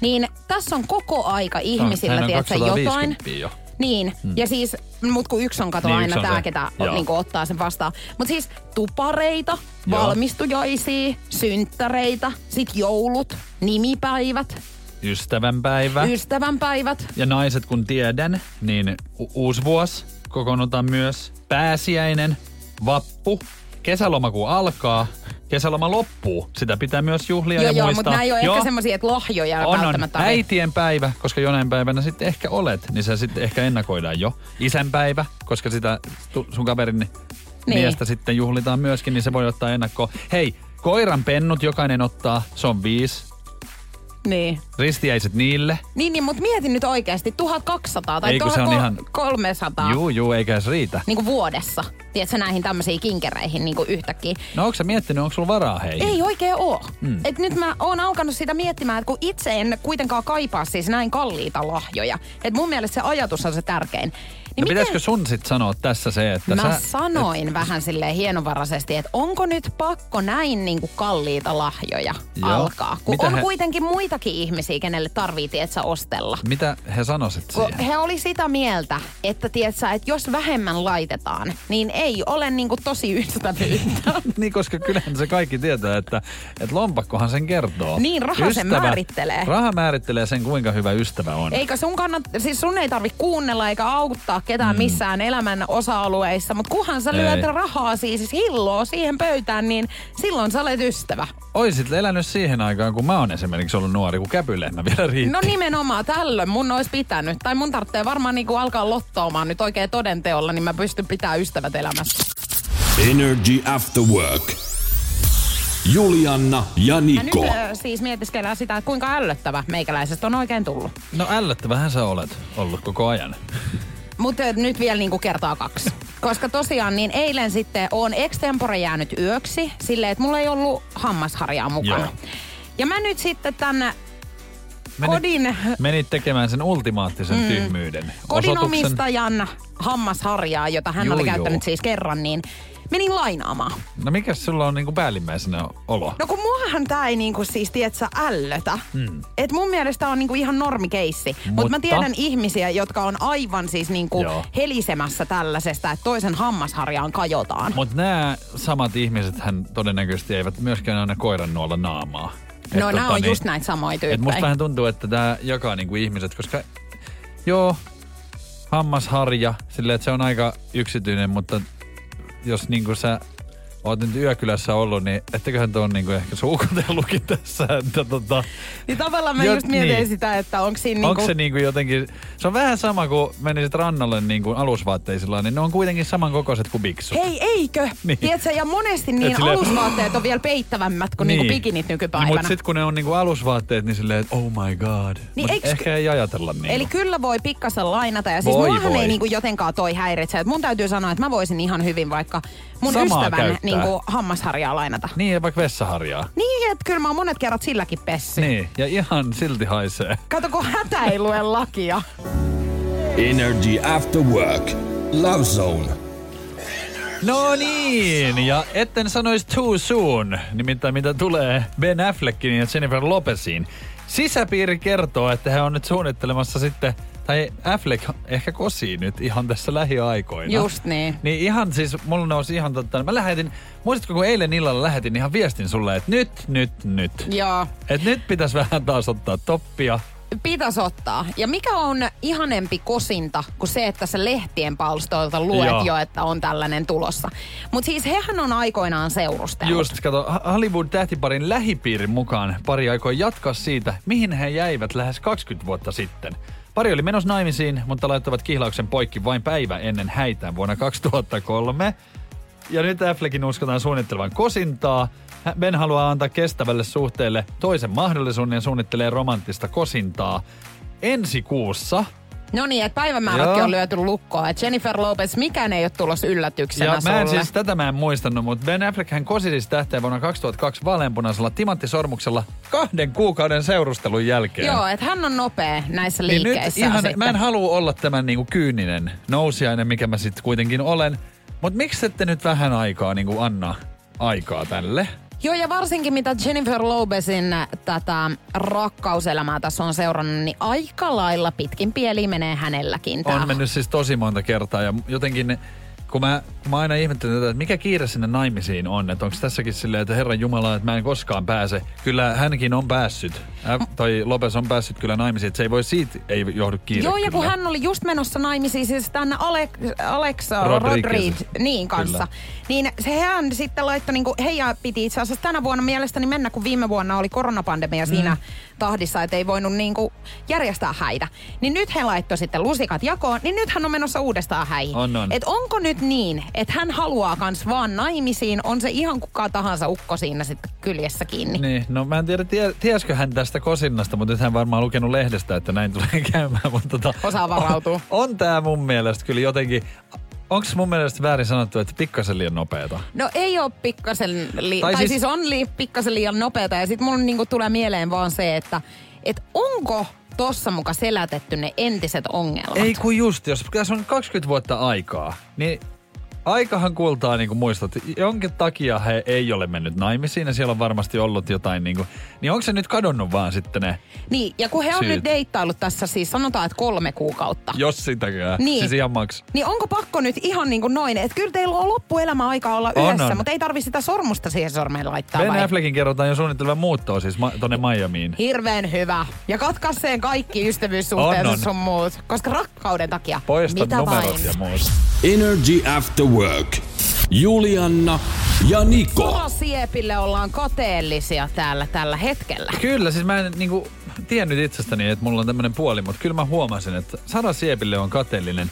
niin tässä on koko aika ihmisillä, on tiedätkö, jotain. 250 jo. Niin, mm. ja siis, mut kun yksi on kato Niin, aina tää, ketä Joo. niin ottaa sen vastaan. Mutta siis tupareita, Joo. valmistujaisia, synttäreitä, sit joulut, nimipäivät, Ystävänpäivä. ystävänpäivät. ja naiset kun tiedän, niin u- uusi vuosi kokoonnutaan myös. Pääsiäinen, vappu, kesäloma kun alkaa, kesäloma loppuu. Sitä pitää myös juhlia Joo, ja joo, muistaa. mutta nämä ei ole Joo, ehkä semmosia, että lahjoja on, on äitien päivä, koska jonain päivänä sitten ehkä olet, niin se sitten ehkä ennakoidaan jo. Isänpäivä, koska sitä sun kaverin Niin. miestä sitten juhlitaan myöskin, niin se voi ottaa ennakkoon. Hei, koiran pennut jokainen ottaa, se on viisi. Niin. Ristiäiset niille. Niin, niin mutta mietin nyt oikeasti 1200 tai Ei, kun se on ihan- 1300 Juu, juu, eikä se riitä. niin kuin vuodessa. Tiedätkö näihin tämmöisiin kinkereihin niin kuin yhtäkkiä. No onko sä miettinyt, onko sulla varaa heihin? Ei oikein oo. Mm. Et nyt mä oon alkanut sitä miettimään, että kun itse en kuitenkaan kaipaa siis näin kalliita lahjoja. Et mun mielestä se ajatus on se tärkein. Niin No pitäisikö sun sit sanoa tässä se, että Mä sä... sanoin vähän silleen hienovaraisesti, että onko nyt pakko näin niin kuin kalliita lahjoja Joo. alkaa. Kun Mitä on he- kuitenkin muitakin ihmisiä, kenelle tarvii, tietsä, ostella. Mitä he sanoisit siihen? he oli sitä mieltä, että tietsä, että jos vähemmän laitetaan, niin ei ole niinku tosi ystävyyttä. Niin, koska kyllähän se kaikki tietää, että, että lompakkohan sen kertoo. Niin, raha sen määrittelee. Raha määrittelee sen, kuinka hyvä ystävä on. Eikä sun kannat, siis sun ei tarvi kuunnella eikä auttaa ketään missään elämän osa-alueissa, mutta kunhan sä lyöt Mm. Ei. rahaa siis hilloa siihen pöytään, niin silloin sä olet ystävä. Oisit elänyt siihen aikaan, kun mä oon esimerkiksi ollut nuori, kun käpylehmä vielä riitti. No nimenomaan tällöin mun olisi pitänyt. Tai mun tarvitsee varmaan niinku alkaa lottoamaan nyt oikein todenteolla, niin mä pystyn pitämään ystävät elämässä. Energy After Work. Julianna ja Ja Niko. nyt äh, siis mietiskellään sitä, että kuinka ällöttävä meikäläisestä on oikein tullut. No ällöttävähän sä olet ollut koko ajan. Mutta nyt vielä niinku kertaa kaksi. Koska tosiaan niin eilen sitten on extempore jäänyt yöksi silleen, että mulla ei ollut hammasharjaa mukana. Joo. Ja mä nyt sitten tänne Menit, kodin, menit tekemään sen ultimaattisen mm. tyhmyyden. kodin Osoituksen- omistajan hammasharjaa, jota hän Juu, oli juu. käyttänyt siis kerran, niin menin lainaamaan. No mikä sulla on niinku päällimmäisenä olo? No kun muahan tää ei niinku siis, tietsä, ällötä. Mm. Et mun mielestä on niinku ihan normikeissi. Mutta Mut mä tiedän ihmisiä, jotka on aivan siis niinku Joo. helisemässä tällaisesta, että toisen hammasharjaan kajotaan. Mutta nämä samat ihmiset hän todennäköisesti eivät myöskään aina koiran nuolla naamaa. Et No nämä tota on niin, just näitä samoja Et musta tyyppejä. vähän tuntuu, että tämä jakaa niinku ihmiset, koska joo, hammasharja, silleen, että se on aika yksityinen, mutta jos niinku sä oot nyt yökylässä ollut, niin etteköhän tuon niinku ehkä suukutellutkin tässä, että tota, Niin tavallaan mä Jo- just mietin niin. sitä, että onko siinä niinku... niinku... onko se niinku jotenkin, se on vähän sama kuin menisit rannalle niinku alusvaatteisilla, niin ne on kuitenkin samankokoiset kuin biksut. Hei, eikö? Niin. Niin. Tiedätkö, ja monesti niin Et silleen- alusvaatteet on vielä peittävämmät kuin niin. niinku bikinit nykypäivänä. Mutta sitten kun ne on niinku alusvaatteet, niin silleen, että oh my god. Niin eiks- ehkä ei ajatella niin. Eli kyllä voi pikkasen lainata. Ja siis Voi, muahan voi. ei niinku jotenkaan toi häiritse. Et mun täytyy sanoa, että mä voisin ihan hyvin vaikka mun Samaa ystävän käyttää. Niinku hammasharjaa lainata. Niin, ja vaikka vessaharjaa. Niin, että kyllä mä oon monet kerrat silläkin pessy. Niin, ja ihan silti haisee. Kato, kun hätä ei lue lakia. Energy After Work. Love Zone. No niin, ja etten sanoisi too soon, nimittäin mitä tulee Ben Affleckin ja Jennifer Lopesiin. Sisäpiiri kertoo, että he on nyt suunnittelemassa sitten, tai Affleck ehkä kosii nyt ihan tässä lähiaikoina. Just niin. Niin ihan siis, mulla nousi ihan totta, mä lähetin, muistatko kun eilen illalla lähetin ihan viestin sulle, että nyt, nyt, nyt. Joo. Et nyt pitäisi vähän taas ottaa toppia. Pitäisi ottaa. Ja mikä on ihanempi kosinta kuin se, että sä lehtien palstoilta luet Joo. jo, että on tällainen tulossa. Mutta siis hehän on aikoinaan seurustellut. Just, kato, Hollywood-tähtiparin lähipiirin mukaan pari aikoi jatkaa siitä, mihin he jäivät lähes 20 vuotta sitten. Pari oli menossa naimisiin, mutta laittavat kihlauksen poikki vain päivä ennen häitään vuonna 2003. Ja nyt Affleckin uskotaan suunnittelevan kosintaa. Ben haluaa antaa kestävälle suhteelle toisen mahdollisuuden ja suunnittelee romanttista kosintaa ensi kuussa No niin, että päivämäärätkin Joo. on lyöty lukkoon. Että Jennifer Lopez, mikään ei ole tulossa yllätyksenä Ja mä en sulle. siis, tätä mä en muistanut, mutta Ben Affleck hän kosi siis tähteen vuonna 2002 vaaleanpunaisella timanttisormuksella kahden kuukauden seurustelun jälkeen. Joo, että hän on nopea näissä Niin nyt liikkeissä. ihan, sitten. mä en halua olla tämän niinku kyyninen nousiainen, mikä mä sitten kuitenkin olen. Mutta miksi ette nyt vähän aikaa niinku anna aikaa tälle? Joo, ja varsinkin mitä Jennifer Lopezin äh, tätä rakkauselämää tässä on seurannut, niin aika lailla pitkin pieli menee hänelläkin. Tää. On mennyt siis tosi monta kertaa ja jotenkin kun mä, mä aina ihmettelen tätä, että mikä kiire sinne naimisiin on, että onko tässäkin silleen, että Herran Jumala, että mä en koskaan pääse. Kyllä hänkin on päässyt, äh, toi Lopes on päässyt kyllä naimisiin, että se ei voi siitä, ei johdu kiire Joo, ja kun kyllä. hän oli just menossa naimisiin siis tänne Alex, Alexa Rodriguez. Niin kanssa, niin se hän sitten laittoi, niinku, heidän piti itse asiassa tänä vuonna mielestäni mennä, kun viime vuonna oli koronapandemia siinä Mm. tahdissa, että ei voinut niinku järjestää häitä. Niin nyt he laittoi sitten lusikat jakoon, niin nyt hän on menossa uudestaan häihin. On, on. Et onko nyt niin, että hän haluaa kans vaan naimisiin, on se ihan kuka tahansa ukko siinä sitten kyljessä kiinni. Niin, no mä en tiedä, tie, tiesikö hän tästä kosinnasta, mutta nyt hän varmaan lukenut lehdestä, että näin tulee käymään. Mutta tota, Osaa varautua. On, on tää mun mielestä kyllä jotenkin, onko mun mielestä väärin sanottu, että pikkasen liian nopeeta? No ei ole pikkasen, li- Tai tai, siis- siis, on li- pikkasen liian nopeata ja sitten mulla niinku tulee mieleen vaan se, että et onko tossa muka selätetty ne entiset ongelmat? Ei kun just, jos tässä on 20 vuotta aikaa, niin aikahan kultaa niin kuin muistat. Jonkin takia he ei ole mennyt naimisiin ja siellä on varmasti ollut jotain niin kuin, niin onko se nyt kadonnut vaan sitten ne, Niin, ja kun he on Syyt. nyt deittailut tässä siis sanotaan, että kolme kuukautta. jos sitäkään, Niin. siis ihan maks. Niin onko pakko nyt ihan niin kuin noin, että kyllä teillä on loppuelämä aika olla On, yhdessä, on. mutta ei tarvi sitä sormusta siihen sormeen laittaa Ben vai? Affleckin kerrotaan jo suunnittelevan muuttoa siis ma- tonne Miamiin. Hirveän hyvä. Ja katkaiseen kaikki ystävyyssuhteensa On, on. sun muut. Koska rakkauden takia. Poista Mitä numerot vain. ja muut. Energy After Work. Julianna ja Niko. Sara Siepille ollaan kateellisia täällä tällä hetkellä. Kyllä, siis mä en niinku tiennyt itsestäni, että mulla on tämmönen puoli, mutta kyllä mä huomasin, että Sara Siepille on kateellinen.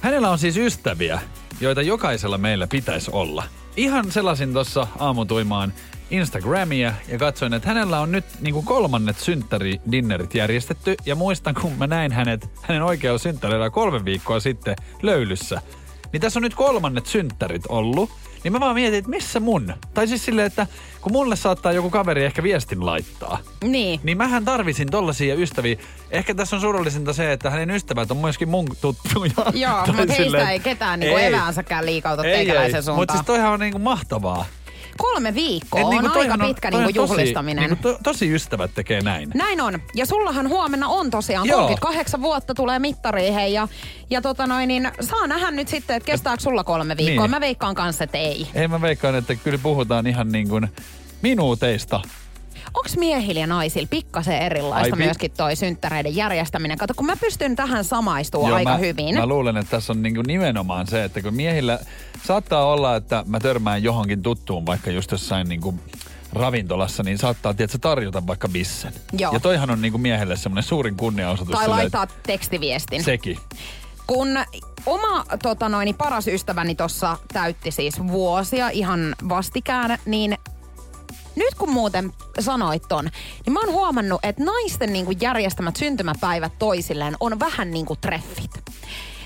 Hänellä on siis ystäviä, joita jokaisella meillä pitäisi olla. Ihan sellaisin tuossa aamutuimaan Instagramia ja katsoin, että hänellä on nyt niinku kolmannet synttäridinnerit järjestetty. Ja muistan, kun mä näin hänet, hänen oikealla synttärillä kolme viikkoa sitten löylyssä. Niin tässä on nyt kolmannet synttärit ollut. Niin mä vaan mietin, että missä mun? Tai siis silleen, että kun mulle saattaa joku kaveri ehkä viestin laittaa, Niin. niin mähän tarvisin tollasia ystäviä. Ehkä tässä on surullisinta se, että hänen ystävät on myöskin mun tuttuja. Joo, mutta heistä ei ketään niinku eväänsäkään liikauta teikäläisen suuntaan. Mutta siis toihan on niinku mahtavaa. Kolme viikkoa Et on niinku aika toihan pitkä toihan niinku tosi- juhlistaminen. Niinku to, tosi ystävät tekee näin. Näin on. Ja sullahan huomenna on tosiaan Joo. 38 vuotta tulee mittariin hei, ja, ja tota noin, niin saa nähdä nyt sitten, että kestääkö sulla kolme viikkoa. Niin. Mä veikkaan kanssa, että ei. Ei mä veikkaan, että kyllä puhutaan ihan niin kuin minuuteista. Onks miehillä ja naisilla pikkasen erilaista Ai, myöskin toi synttäreiden järjestäminen? Kato, kun mä pystyn tähän samaistumaan Joo, aika mä, hyvin. Mä luulen, että tässä on niinku nimenomaan se, että kun miehillä saattaa olla, että mä törmään johonkin tuttuun, vaikka just jossain niinku ravintolassa, niin saattaa tietysti tarjota vaikka bissen. Joo. Ja toihan on niinku miehelle semmoinen suurin kunniaosoitus. tai laittaa tekstiviestin. Sekin. Kun oma tota noin, paras ystäväni tuossa täytti siis vuosia ihan vastikään, niin nyt kun muuten sanoit ton, niin mä oon huomannut, että naisten niinku järjestämät syntymäpäivät toisilleen on vähän niinku treffit.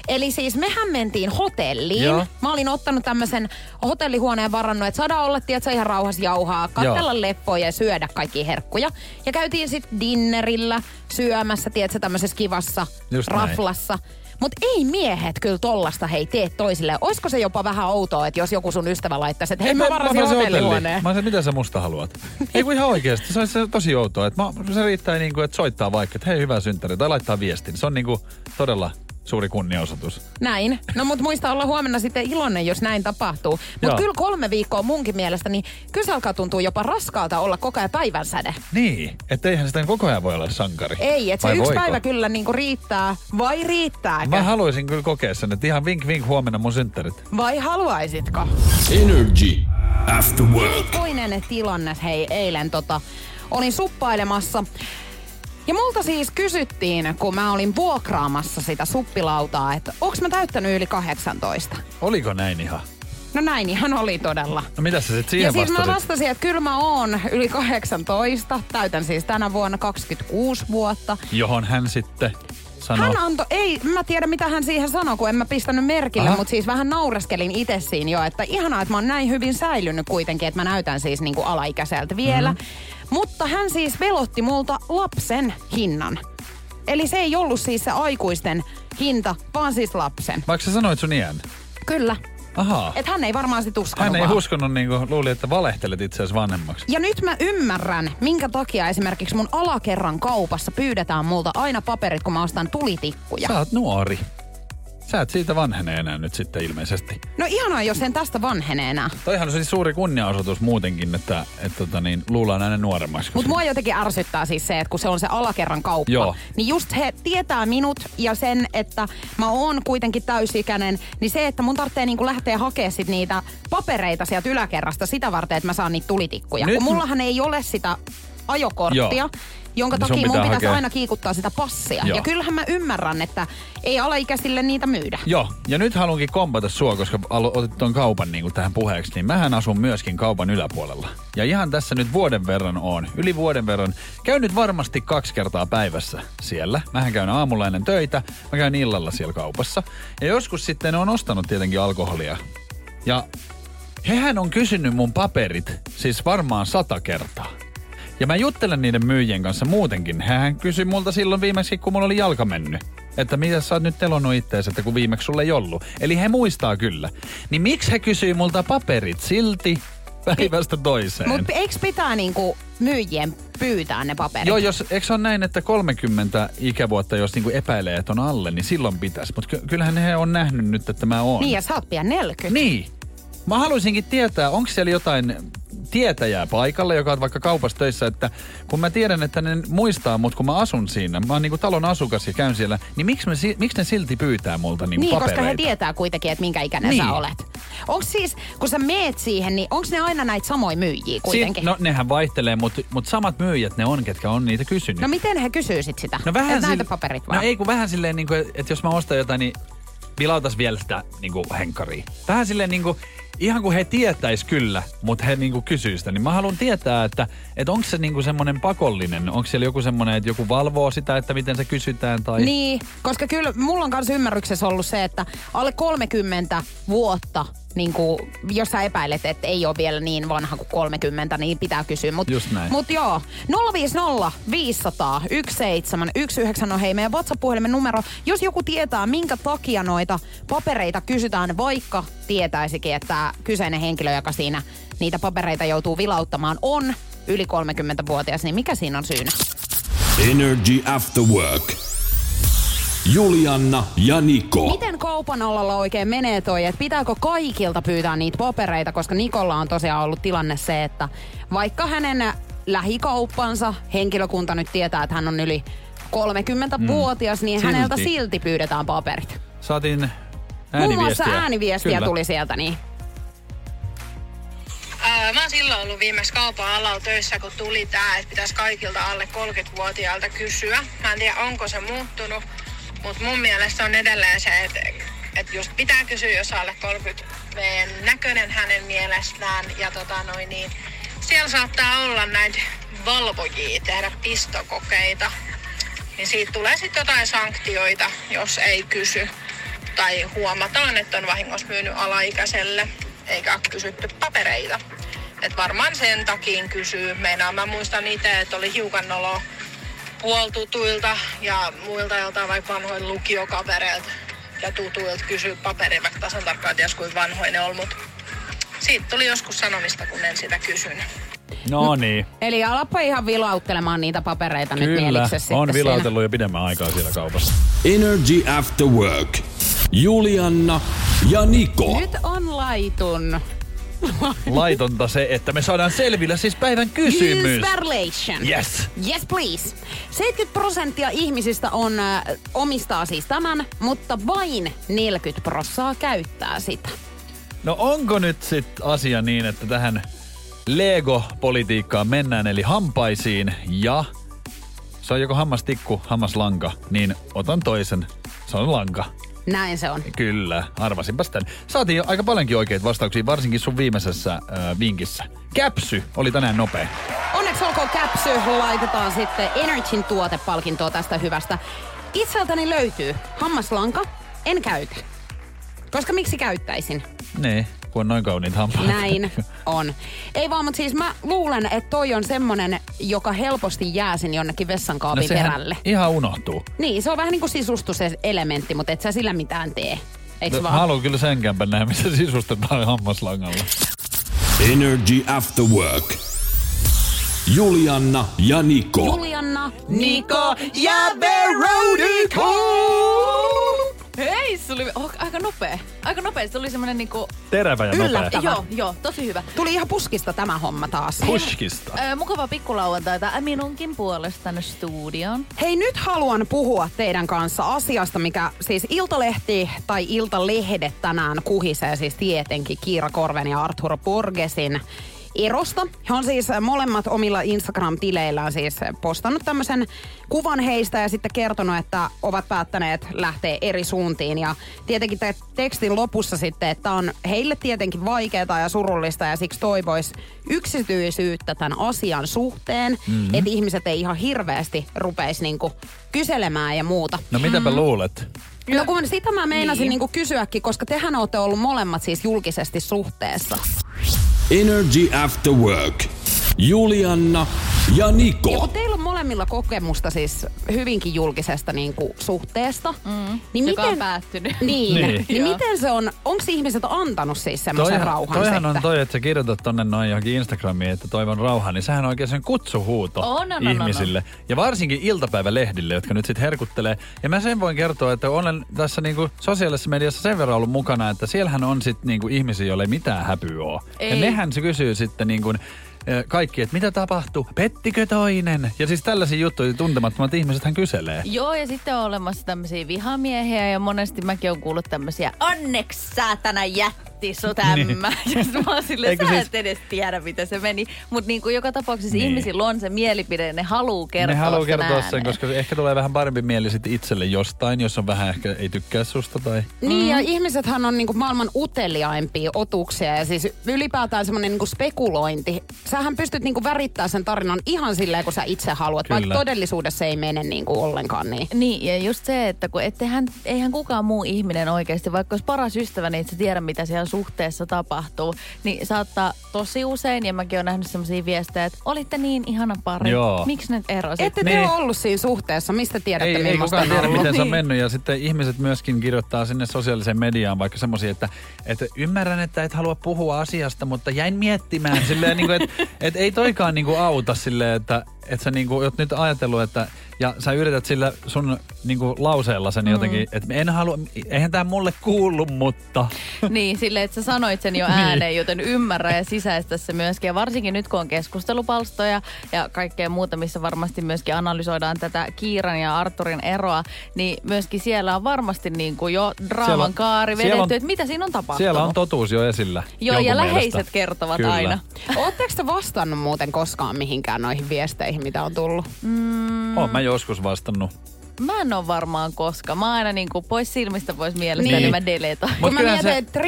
Eli siis mehän mentiin hotelliin. Joo. Mä olin ottanut tämmöisen hotellihuoneen varannut, että saadaan olla, tiedätkö, ihan rauhassa jauhaa, katsella Joo. leppoja ja syödä kaikki herkkuja. Ja käytiin sitten dinnerillä syömässä, tiedätkö, tämmöisessä kivassa Just näin. raflassa. Mutta ei miehet kyllä tollasta hei tee toisille. Olisiko se jopa vähän outoa, että jos joku sun ystävä laittaisi, että hei mä, varasin varasin hotellihuoneen. Mä olisin, mitä sä musta haluat? Ei kun ihan oikeasti, se olisi tosi outoa. Että mä, se riittää niin kuin, että soittaa vaikka, että hei hyvä synttäri, tai laittaa viestin. Se on niin kuin todella suuri kunniaosoitus. Näin. No mut muista olla huomenna sitten iloinen, jos näin tapahtuu. Mutta kyllä kolme viikkoa munkin mielestä, niin kyllä se alkaa tuntua jopa raskaalta olla koko ajan päivänsäde. Niin, että eihän sitä koko ajan voi olla sankari. Ei, että se yksi voiko? päivä kyllä niinku riittää. Vai riittääkö? Mä haluaisin kyllä kokea sen, että ihan vink vink huomenna mun synttärit. Vai haluaisitko? Energy After Work. Toinen tilanne, hei, eilen tota, olin suppailemassa. Ja multa siis kysyttiin, kun mä olin vuokraamassa sitä suppilautaa, että onks mä täyttänyt yli 18? Oliko näin ihan? No näin ihan oli todella. No mitä sä sit siihen ja siis vastasit? mä vastasin, että kyllä mä oon yli 18. Täytän siis tänä vuonna 26 vuotta. Johon hän sitten... sanoi? Hän antoi, ei, mä tiedä mitä hän siihen sanoi, kun en mä pistänyt merkille, Aha. mutta siis vähän naureskelin itse siinä jo, että ihanaa, että mä oon näin hyvin säilynyt kuitenkin, että mä näytän siis niinku alaikäiseltä vielä. Mhm. Mutta hän siis velotti multa lapsen hinnan. Eli se ei ollut siis se aikuisten hinta, vaan siis lapsen. Vaikka sä sanoit sun iän. Kyllä. Ahaa. Että hän ei varmaan sit uskonut Hän ei vaan. uskonut niinku, luuli, että valehtelet itse asiassa vanhemmaksi. Ja nyt mä ymmärrän, minkä takia esimerkiksi mun alakerran kaupassa pyydetään multa aina paperit, kun mä ostan tulitikkuja. Sä oot nuori. Sä et siitä vanhene enää nyt sitten ilmeisesti. No ihanaa, jos en tästä vanhene enää. Toihan on siis suuri kunniaosoitus muutenkin, että, että tota niin, luullaan aina nuoremmaksi. Mutta mua jotenkin ärsyttää siis se, että kun se on se alakerran kauppa, Joo. niin just he tietää minut ja sen, että mä oon kuitenkin täysikäinen, niin se, että mun tarvitsee niinku lähteä hakemaan sit niitä papereita sieltä yläkerrasta sitä varten, että mä saan niitä tulitikkuja. Nyt- Kun mullahan ei ole sitä ajokorttia, Joo. jonka Niin takia mun pitää pitäisi hakea. aina kiikuttaa sitä passia. Joo. Ja kyllähän mä ymmärrän, että ei alaikäisille niitä myydä. Joo, ja nyt haluankin kompata sua, koska otit tuon kaupan niin tähän puheeksi, niin mähän asun myöskin kaupan yläpuolella. Ja ihan tässä nyt vuoden verran on, yli vuoden verran, käyn nyt varmasti kaksi kertaa päivässä siellä. Mähän käyn aamulla ennen töitä, mä käyn illalla siellä kaupassa. Ja joskus sitten on ostanut tietenkin alkoholia. Ja hehän on kysynyt mun paperit, siis varmaan sata kertaa. Ja mä juttelen niiden myyjien kanssa muutenkin. Hän kysyi multa silloin viimeksi, kun mulla oli jalka mennyt. Että mitä sä oot nyt telonnut ittees, että kun viimeksi sulle ei ollut. Eli he muistaa kyllä. Niin miksi he kysyy multa paperit silti päivästä toiseen? Mutta eikö pitää niinku myyjien pyytää ne paperit? Joo, jos, eikö se ole näin, että 30 ikävuotta, jos niinku epäilee, että on alle, niin silloin pitäisi. Mutta ky- kyllähän he on nähnyt nyt, että mä oon. Niin, ja sä oot pian 40. Niin. Mä haluaisinkin tietää, onko siellä jotain tietäjää paikalla, joka on vaikka kaupassa töissä, että kun mä tiedän, että ne muistaa mut, kun mä asun siinä, mä oon niinku talon asukas ja käyn siellä, niin miksi, me, si- miksi ne silti pyytää multa niinku Niin, papereita? koska he tietää kuitenkin, että minkä ikäinen Niin. sä olet. Onko siis, kun sä meet siihen, niin onko ne aina näitä samoja myyjiä kuitenkin? Si- no nehän vaihtelee, mutta mut samat myyjät ne on, ketkä on niitä kysynyt. no miten he kysyy sit sitä? No vähän Et näytä sil- paperit vaan. No ei kun vähän silleen, niin kuin, että jos mä ostan jotain, niin vilautas vielä sitä niin kuin henkkaria. Vähän silleen niin kuin, ihan kuin he tietäis kyllä, mutta he niin kuin kysyy sitä. Niin mä haluan tietää, että, että onko se niin kuin semmoinen pakollinen, onko siellä joku semmoinen, että joku valvoo sitä, että miten se kysytään tai... Niin, koska kyllä mulla on kanssa ymmärryksessä ollut se, että alle 30 vuotta, niin kuin, jos sä epäilet, että ei ole vielä niin vanha kuin 30, niin pitää kysyä. Mut, Just näin. Mut joo, 050 500 1719 on hei meidän WhatsApp-puhelimen numero. Jos joku tietää, minkä takia noita papereita kysytään, vaikka tietäisikin, että kyseinen henkilö, joka siinä niitä papereita joutuu vilauttamaan, on yli 30-vuotias, niin mikä siinä on syynä? Energy After Work. Julianna ja Niko. Miten kaupan alalla oikein menee toi, että pitääkö kaikilta pyytää niitä papereita, koska Nikolla on tosiaan ollut tilanne se, että vaikka hänen lähikauppansa henkilökunta nyt tietää, että hän on yli 30-vuotias, niin Silti. häneltä silti pyydetään paperit. Saatiin Muun ääniviestiä. muassa ääniviestiä Kyllä. tuli sieltä, niin Ää, Mä oon silloin ollut viimeksi kaupan alalla töissä, kun tuli tää, että pitäisi kaikilta alle 30-vuotiailta kysyä. Mä en tiedä, onko se muuttunut, mutta mun mielestä on edelleen se, että, että just pitää kysyä, jos alle 30 näköinen hänen mielestään. Ja tota noin, niin siellä saattaa olla näitä valvojia tehdä pistokokeita. Niin siitä tulee sitten jotain sanktioita, jos ei kysy. Tai huomataan, että on vahingossa myynyt alaikäiselle, eikä kysytty papereita. Et varmaan sen takia kysyy. Meinaan mä muistan itse, että oli hiukan nolo puoltutuilta ja muilta joltain vaikka vanhoin lukiokavereilta ja tutuilta kysyä paperia, vaikka tasan tarkkaan ties kuin vanhoin ne on, mutta siitä tuli joskus sanomista, kun en sitä kysynyt. No niin. eli alappa ihan vilauttelemaan niitä papereita nyt Kyllä, mieliksesi sitten on siinä. vilautellut jo pidemmän aikaa siellä kaupassa. Energy After Work. Julianna ja Niko. Nyt on laitun. Laitonta se, että me saadaan selville siis päivän kysymys. Yes. Yes, please. 70 prosenttia ihmisistä on, äh, omistaa siis tämän, mutta vain 40 prossaa käyttää sitä. No onko nyt sit asia niin, että tähän Lego-politiikkaan mennään, eli hampaisiin ja se on joko hammastikku, hammaslanka, niin otan toisen. Se on lanka. Näin se on. Kyllä, arvasinpas tän. Saatiin jo aika paljonkin oikeita vastauksia, varsinkin sun viimeisessä äh, vinkissä. Käpsy oli tänään nopea. Onneksi olkoon käpsy, laitetaan sitten Energyn tuotepalkintoa tästä hyvästä. Itseltäni löytyy hammaslanka, en käytä. Koska miksi käyttäisin? Niin, kun on noin kauniit hampaat. Näin on. Ei vaan, mutta siis mä luulen, että toi on semmonen, joka helposti jää sinne jonnekin vessankaapin no perälle. ihan unohtuu. Niin, se on vähän niin kuin sisustuselementti, mutta et sä sillä mitään tee. Eiks No, vaan? mä haluan kyllä sen kämpän nähdä, missä sisustetaan hammaslangalla. Energy After Work. Julianna ja Niko. Julianna, Niko ja Veronica! Hei, se oli oh, aika nopea. Aika nopea. Se oli semmonen niinku... Terävä ja nopea. Yllättävä. Joo, joo, tosi hyvä. Tuli ihan puskista tämä homma taas. Pushkista. Ö, mukava pikkulauantaita minunkin puolesta tänne studioon. Hei, nyt haluan puhua teidän kanssa asiasta, mikä siis Iltalehti tai Iltalehdet tänään kuhisee siis tietenkin Kiira Korven ja Arthur Borgesin erosta. He on siis molemmat omilla Instagram-tileillään siis postannut tämmöisen kuvan heistä ja sitten kertonut, että ovat päättäneet lähteä eri suuntiin. Ja tietenkin te- tekstin lopussa sitten, että on heille tietenkin vaikeaa ja surullista ja siksi toivois yksityisyyttä tämän asian suhteen, mm-hmm. että ihmiset ei ihan hirveästi rupeisi niinku kyselemään ja muuta. No mitäpä luulet? No kun sitä mä meinasin niin. niinku kysyäkin, koska tehän olette ollut molemmat siis julkisesti suhteessa. Energy After Work. Julianna ja Ja Niko. kun teillä on molemmilla kokemusta siis hyvinkin julkisesta niin kuin, suhteesta, mm. niin joka miten... on päättynyt. Niin, Niin. niin, niin miten se on, onko ihmiset antanut siis semmoisen Toihan- rauhan Toihan sitten? on toi, että sä kirjoitat tonne noin johonkin Instagramiin, että toivon rauhaa, niin sehän on oikein sen kutsuhuuto on, on, on, ihmisille. Ja varsinkin iltapäivälehdille, jotka nyt sitten herkuttelee. Ja mä sen voin kertoa, että olen tässä niinku sosiaalisessa mediassa sen verran ollut mukana, että siellähän on sitten niinku ihmisiä, joille ei mitään häpyä ole. Ja Ei. nehän se kysyy sitten niinku, eh, kaikki, että mitä tapahtuu, pettikö toinen? Ja siis tällaisia juttuja tuntemattomat ihmiset hän kyselee. Joo, ja sitten on olemassa tämmöisiä vihamiehiä ja monesti mäkin on kuullut tämmöisiä onneksi saatana jätti sut ämmä. Ja sit mä oon Eikö sä siis- et edes tiedä, miten se meni. Mutta niinku joka tapauksessa Niin. ihmisillä on se mielipide, ne haluu kertoa ne haluaa sen kertoa sen, ääneen. koska ehkä tulee vähän parempi mieli sitten itselle jostain, jos on vähän ehkä ei tykkää susta tai... Niin, ja ihmisethän on niinku maailman uteliaimpia otuksia ja siis ylipäätään semmoinen niinku spekulointi. Sähän pystyt niinku värittää sen tarinan ihan silleen, kun sä itse haluat, Kyllä. vaikka todellisuudessa ei mene niinku ollenkaan niin. Niin, ja just se, että kun ettehän, eihän kukaan muu ihminen oikeasti, vaikka olisi paras ystävä, niin et sä tiedä, mitä siellä suhteessa tapahtuu. Niin saattaa tosi usein, ja mäkin olen nähnyt sellaisia viestejä, että olitte niin ihana pari. Joo. Miksi nyt erosit? Ette te Niin. ole ollut siinä suhteessa, mistä tiedätte, Ei, ei millaista kukaan on tiedä, ollut. miten se on Niin. mennyt. Ja sitten ihmiset myöskin kirjoittaa sinne sosiaaliseen mediaan vaikka semmoisia, että, että ymmärrän, että et halua puhua asiasta, mutta jäin miettimään silleen, niin kuin, että, että ei toikaan niin kuin auta silleen, että, että sä niin kuin, oot nyt ajatellut, että ja sä yrität sillä sun niin kuin lauseella sen jotenkin, että en halua, eihän tämä mulle kuulu, mutta... Niin, silleen, että sä sanoit sen jo Niin. ääneen, joten ymmärrä ja sisäistä se myöskin. Ja varsinkin nyt, kun on keskustelupalstoja ja kaikkea muuta, missä varmasti myöskin analysoidaan tätä Kiiran ja Arturin eroa, niin myöskin siellä on varmasti niin kuin jo Siellä draaman on- kaari siellä vedetty, on- että mitä siinä on tapahtunut. Siellä on totuus jo esillä. Joo, ja jonkun läheiset mielestä. kertovat Kyllä. aina. Oletteko te vastannut muuten koskaan mihinkään noihin viesteihin, mitä on tullut? Mm, Oon mä joskus vastannut. Mä en ole varmaan koska. Mä aina niin kuin pois silmistä, pois mielestä, Niin. niin, mä deletaan. Mut Kun mä mietin, se- että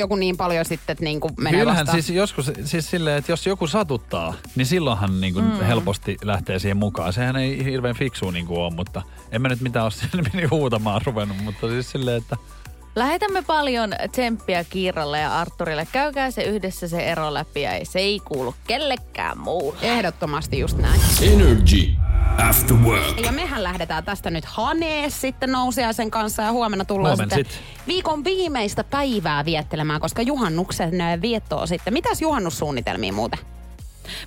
joku niin paljon sitten, että niinku menee Kyllähän vastaan. siis joskus siis silleen, että jos joku satuttaa, niin silloinhan niin kuin mm. helposti lähtee siihen mukaan. Sehän ei hirveän fiksu niin kuin ole, mutta en mä nyt mitään ole sinne meni huutamaan ruvennut, mutta siis silleen, että Lähetämme paljon tsemppiä Kiiralle ja Arturille. Käykää se yhdessä se ero läpi ja se ei kuulu kellekään muulle. Ehdottomasti just näin. Energy After Work. Ja mehän lähdetään tästä nyt Hanees sitten nousiaisen kanssa ja huomenna tullaan sitten sit. viikon viimeistä päivää viettelemään, koska juhannuksen äh, viettoa sitten. Mitäs juhannussuunnitelmia muuten?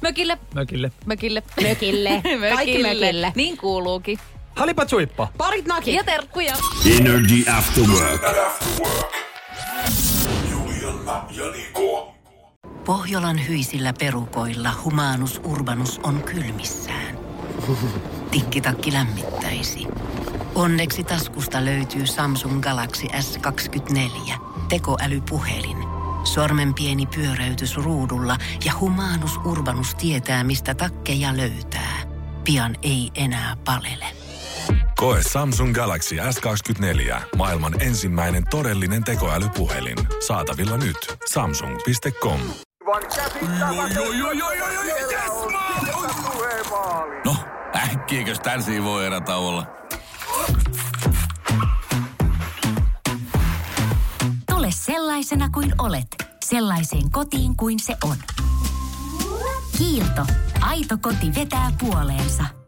Mökille, mökille. mökille. Mökille. Kaikki mökille. Niin kuuluukin. Halipa suippa. Parit nakit. Ja terkkuja. Energy After Work. Julianna ja Niko. Pohjolan hyisillä perukoilla humanus urbanus on kylmissään. Tikkitakki lämmittäisi. Onneksi taskusta löytyy Samsung Galaxy S24 tekoälypuhelin. Sormen pieni pyöräytys ruudulla ja humanus urbanus tietää, mistä takkeja löytää. Pian ei enää palele. Koe Samsung Galaxy S24. Maailman ensimmäinen todellinen tekoälypuhelin. Saatavilla nyt. Samsung.com. äkkiäkös tän voi erätauolla? Tule sellaisena kuin olet, sellaiseen kotiin kuin se on. Kiilto. Aito koti vetää puoleensa.